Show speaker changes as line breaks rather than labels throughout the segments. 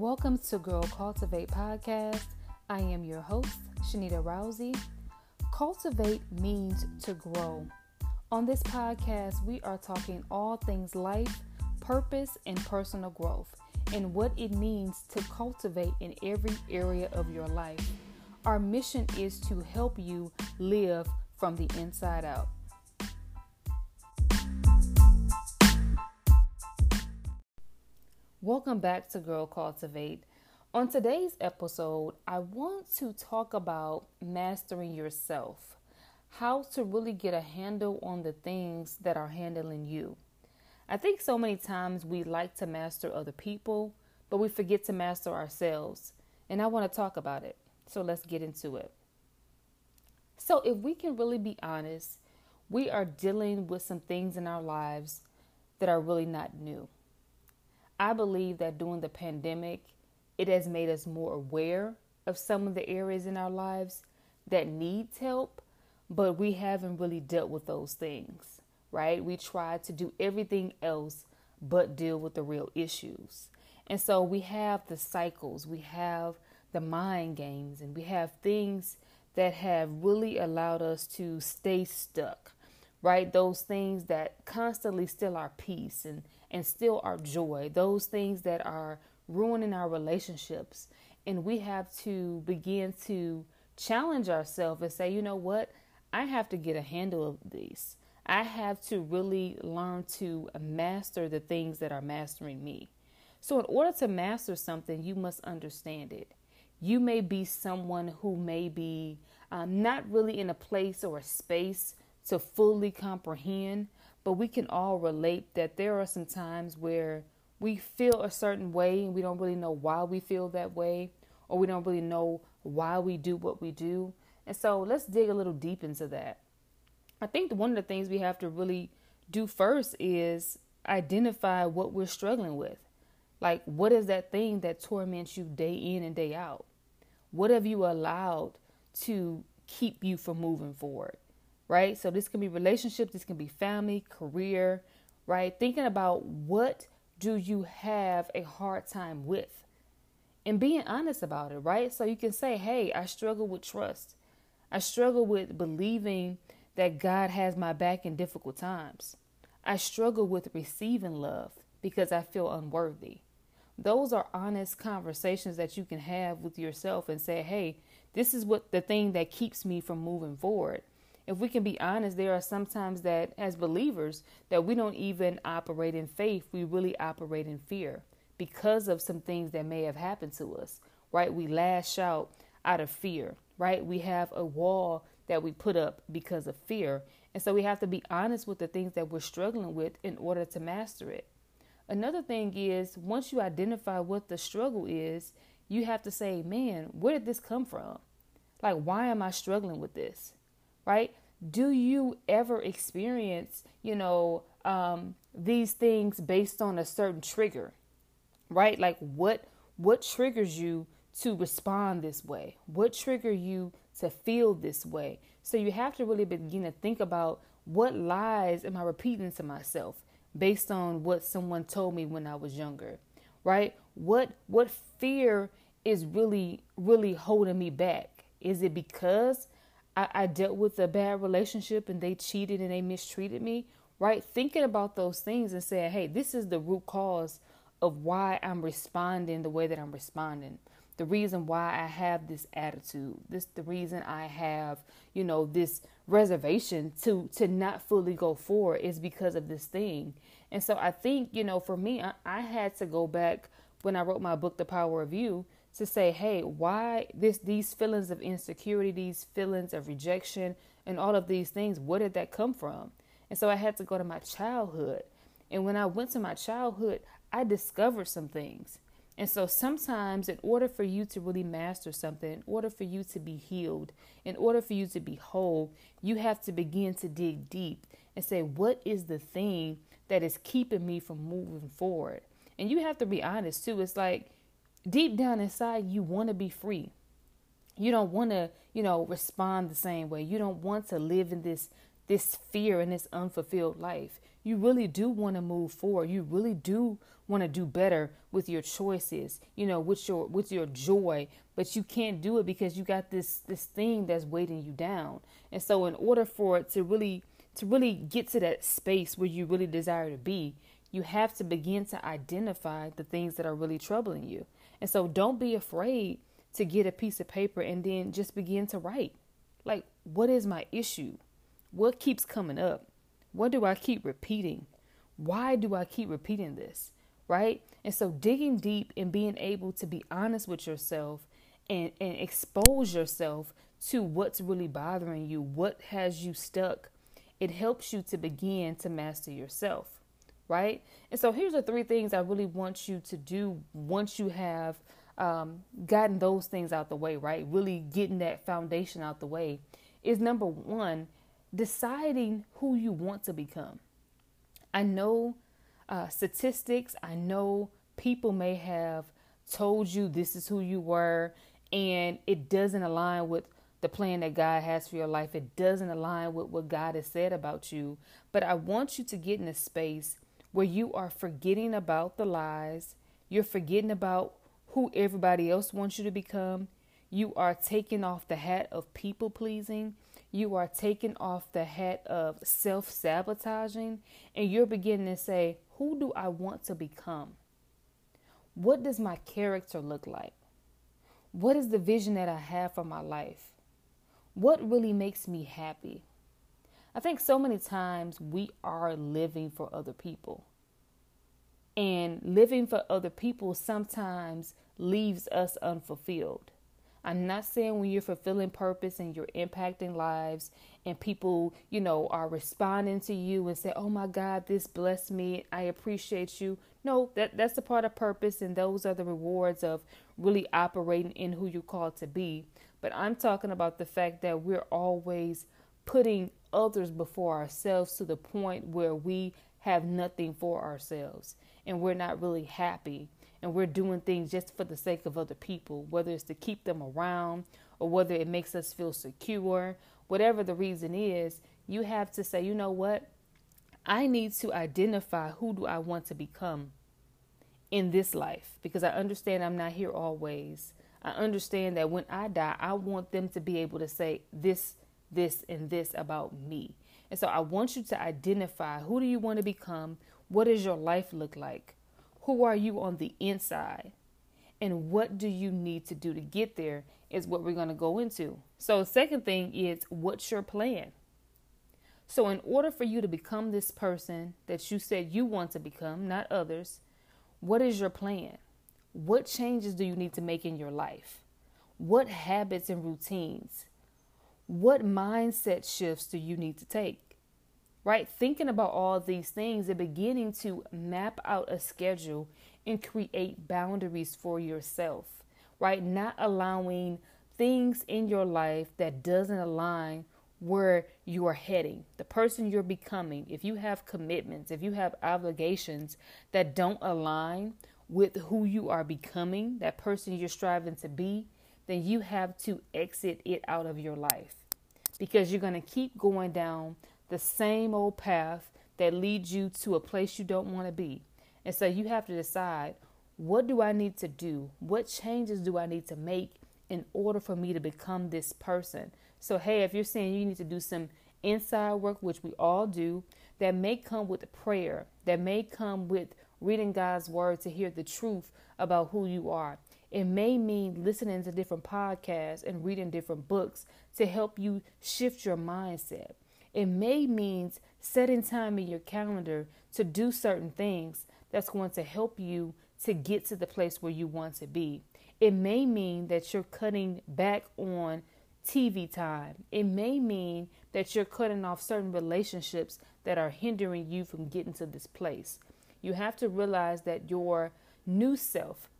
Welcome to Girl Cultivate Podcast. I am your host, Shanita Rousey. Cultivate means to grow. On this podcast, we are talking all things life, purpose, and personal growth, and what it means to cultivate in every area of your life. Our mission is to help you live from the inside out. Welcome back to Girl Cultivate. On today's episode, I want to talk about mastering yourself, how to really get a handle on the things that are handling you. I think so many times we like to master other people, but we forget to master ourselves. And I want to talk about it. So let's get into it. So, if we can really be honest, we are dealing with some things in our lives that are really not new. I believe that during the pandemic, it has made us more aware of some of the areas in our lives that needs help, but we haven't really dealt with those things, right? We try to do everything else but deal with the real issues. And so we have the cycles, we have the mind games, and we have things that have really allowed us to stay stuck, right? Those things that constantly steal our peace and, and steal our joy, those things that are ruining our relationships. And we have to begin to challenge ourselves and say, you know what? I have to get a handle of these. I have to really learn to master the things that are mastering me. So, in order to master something, you must understand it. You may be someone who may be um, not really in a place or a space to fully comprehend, but we can all relate that there are some times where we feel a certain way and we don't really know why we feel that way or we don't really know why we do what we do. And so let's dig a little deep into that. I think one of the things we have to really do first is identify what we're struggling with. Like, what is that thing that torments you day in and day out? What have you allowed to keep you from moving forward? Right? So, this can be relationships, this can be family, career, right? Thinking about what do you have a hard time with? And being honest about it, right? So you can say, hey, I struggle with trust. I struggle with believing that God has my back in difficult times. I struggle with receiving love because I feel unworthy. Those are honest conversations that you can have with yourself and say, hey, this is what the thing that keeps me from moving forward if we can be honest, there are sometimes that as believers that we don't even operate in faith, we really operate in fear because of some things that may have happened to us, right? We lash out out of fear, right? We have a wall that we put up because of fear. And so we have to be honest with the things that we're struggling with in order to master it. Another thing is once you identify what the struggle is, you have to say, man, where did this come from? Like, why am I struggling with this? Right? do you ever experience, you know, um, these things based on a certain trigger, right? Like what what triggers you to respond this way? What trigger you to feel this way? So you have to really begin to think about what lies am I repeating to myself based on what someone told me when I was younger, right? What what fear is really really holding me back? Is it because I, I dealt with a bad relationship and they cheated and they mistreated me, right? Thinking about those things and saying, hey, this is the root cause of why I'm responding the way that I'm responding. The reason why I have this attitude, this the reason I have, you know, this reservation to to not fully go forward is because of this thing. And so I think, you know, for me, I, I had to go back when I wrote my book, The Power of You, to say, hey, why this these feelings of insecurity, these feelings of rejection, and all of these things, where did that come from? And so I had to go to my childhood. And when I went to my childhood, I discovered some things. And so sometimes, in order for you to really master something, in order for you to be healed, in order for you to be whole, you have to begin to dig deep and say, what is the thing that is keeping me from moving forward? And you have to be honest too. It's like, deep down inside you want to be free. You don't want to, you know, respond the same way. You don't want to live in this this fear and this unfulfilled life. You really do want to move forward. You really do want to do better with your choices, you know, with your with your joy, but you can't do it because you got this this thing that's weighting you down. And so in order for it to really to really get to that space where you really desire to be, you have to begin to identify the things that are really troubling you. And so don't be afraid to get a piece of paper and then just begin to write. Like, what is my issue? What keeps coming up? What do I keep repeating? Why do I keep repeating this? Right? And so digging deep and being able to be honest with yourself and, and expose yourself to what's really bothering you, what has you stuck, it helps you to begin to master yourself. Right? And so here's the three things I really want you to do once you have um, gotten those things out the way, right? Really getting that foundation out the way is number one, deciding who you want to become. I know uh, statistics, I know people may have told you this is who you were, and it doesn't align with the plan that God has for your life. It doesn't align with what God has said about you. But I want you to get in a space where you are forgetting about the lies, you're forgetting about who everybody else wants you to become. You are taking off the hat of people pleasing you are taking off the hat of self sabotaging and you're beginning to say, Who do I want to become? What does my character look like? What is the vision that I have for my life? What really makes me happy? I think so many times we are living for other people. And living for other people sometimes leaves us unfulfilled. I'm not saying when you're fulfilling purpose and you're impacting lives and people, you know, are responding to you and say, "Oh my God, this blessed me. I appreciate you." No, that that's a part of purpose and those are the rewards of really operating in who you're called to be. But I'm talking about the fact that we're always putting others before ourselves to the point where we have nothing for ourselves and we're not really happy and we're doing things just for the sake of other people, whether it's to keep them around or whether it makes us feel secure, whatever the reason is, you have to say, you know what? I need to identify who do I want to become in this life because I understand I'm not here always. I understand that when I die, I want them to be able to say this, this, and this about me. And so I want you to identify who do you want to become? What does your life look like? Who are you on the inside? And what do you need to do to get there is what we're going to go into. So, second thing is what's your plan? So, in order for you to become this person that you said you want to become, not others, what is your plan? What changes do you need to make in your life? What habits and routines? What mindset shifts do you need to take? right? Thinking about all these things and beginning to map out a schedule and create boundaries for yourself, right? Not allowing things in your life that doesn't align where you are heading, the person you're becoming. If you have commitments, if you have obligations that don't align with who you are becoming, that person you're striving to be, then you have to exit it out of your life because you're going to keep going down the same old path that leads you to a place you don't want to be. And so you have to decide what do I need to do? What changes do I need to make in order for me to become this person? So, hey, if you're saying you need to do some inside work, which we all do, that may come with prayer, that may come with reading God's word to hear the truth about who you are. It may mean listening to different podcasts and reading different books to help you shift your mindset. It may mean setting time in your calendar to do certain things that's going to help you to get to the place where you want to be. It may mean that you're cutting back on TV time. It may mean that you're cutting off certain relationships that are hindering you from getting to this place. You have to realize that your new self,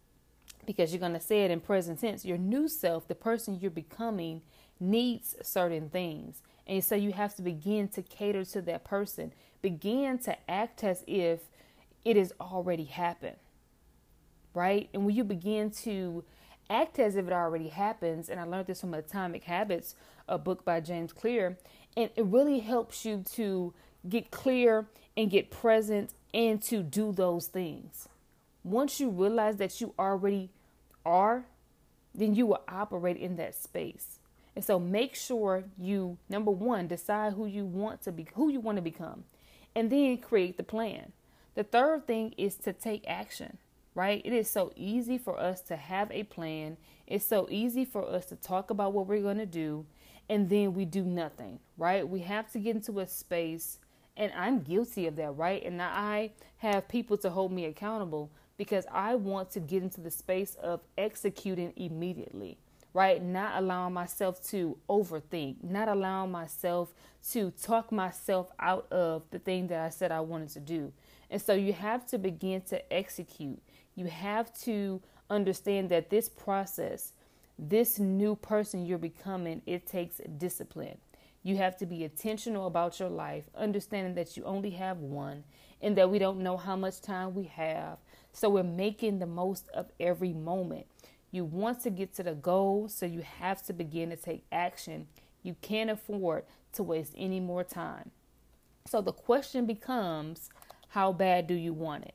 because you're going to say it in present tense, your new self, the person you're becoming, needs certain things. And so you have to begin to cater to that person, begin to act as if it has already happened. Right? And when you begin to act as if it already happens, and I learned this from Atomic Habits, a book by James Clear, And it really helps you to get clear and get present and to do those things. Once you realize that you already are, then you will operate in that space. And so make sure you number 1 decide who you want to be who you want to become and then create the plan. The third thing is to take action, right? It is so easy for us to have a plan. It's so easy for us to talk about what we're going to do and then we do nothing, right? We have to get into a space and I'm guilty of that, right? And I have people to hold me accountable because I want to get into the space of executing immediately, right? Not allowing myself to overthink, not allowing myself to talk myself out of the thing that I said I wanted to do. And so you have to begin to execute. You have to understand that this process, this new person you're becoming, it takes discipline. You have to be intentional about your life, understanding that you only have one and that we don't know how much time we have. So we're making the most of every moment. You want to get to the goal, so you have to begin to take action. You can't afford to waste any more time. So the question becomes how bad do you want it?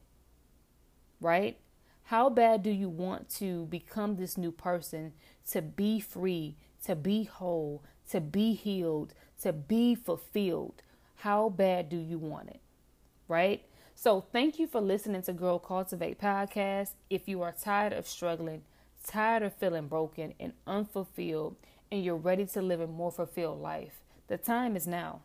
Right? How bad do you want to become this new person, to be free, to be whole, to be healed, to be fulfilled. How bad do you want it? Right? So, thank you for listening to Girl Cultivate podcast. If you are tired of struggling, tired of feeling broken and unfulfilled, and you're ready to live a more fulfilled life, the time is now.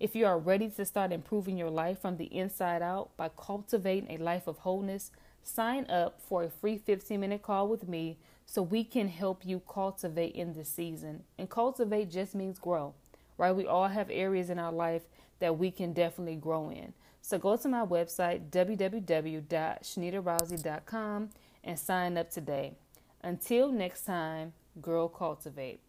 If you are ready to start improving your life from the inside out by cultivating a life of wholeness, sign up for a free 15 minute call with me so we can help you cultivate in this season. And cultivate just means grow, right? We all have areas in our life that we can definitely grow in. So go to my website, www.shanitarousey.com, and sign up today. Until next time, girl cultivate.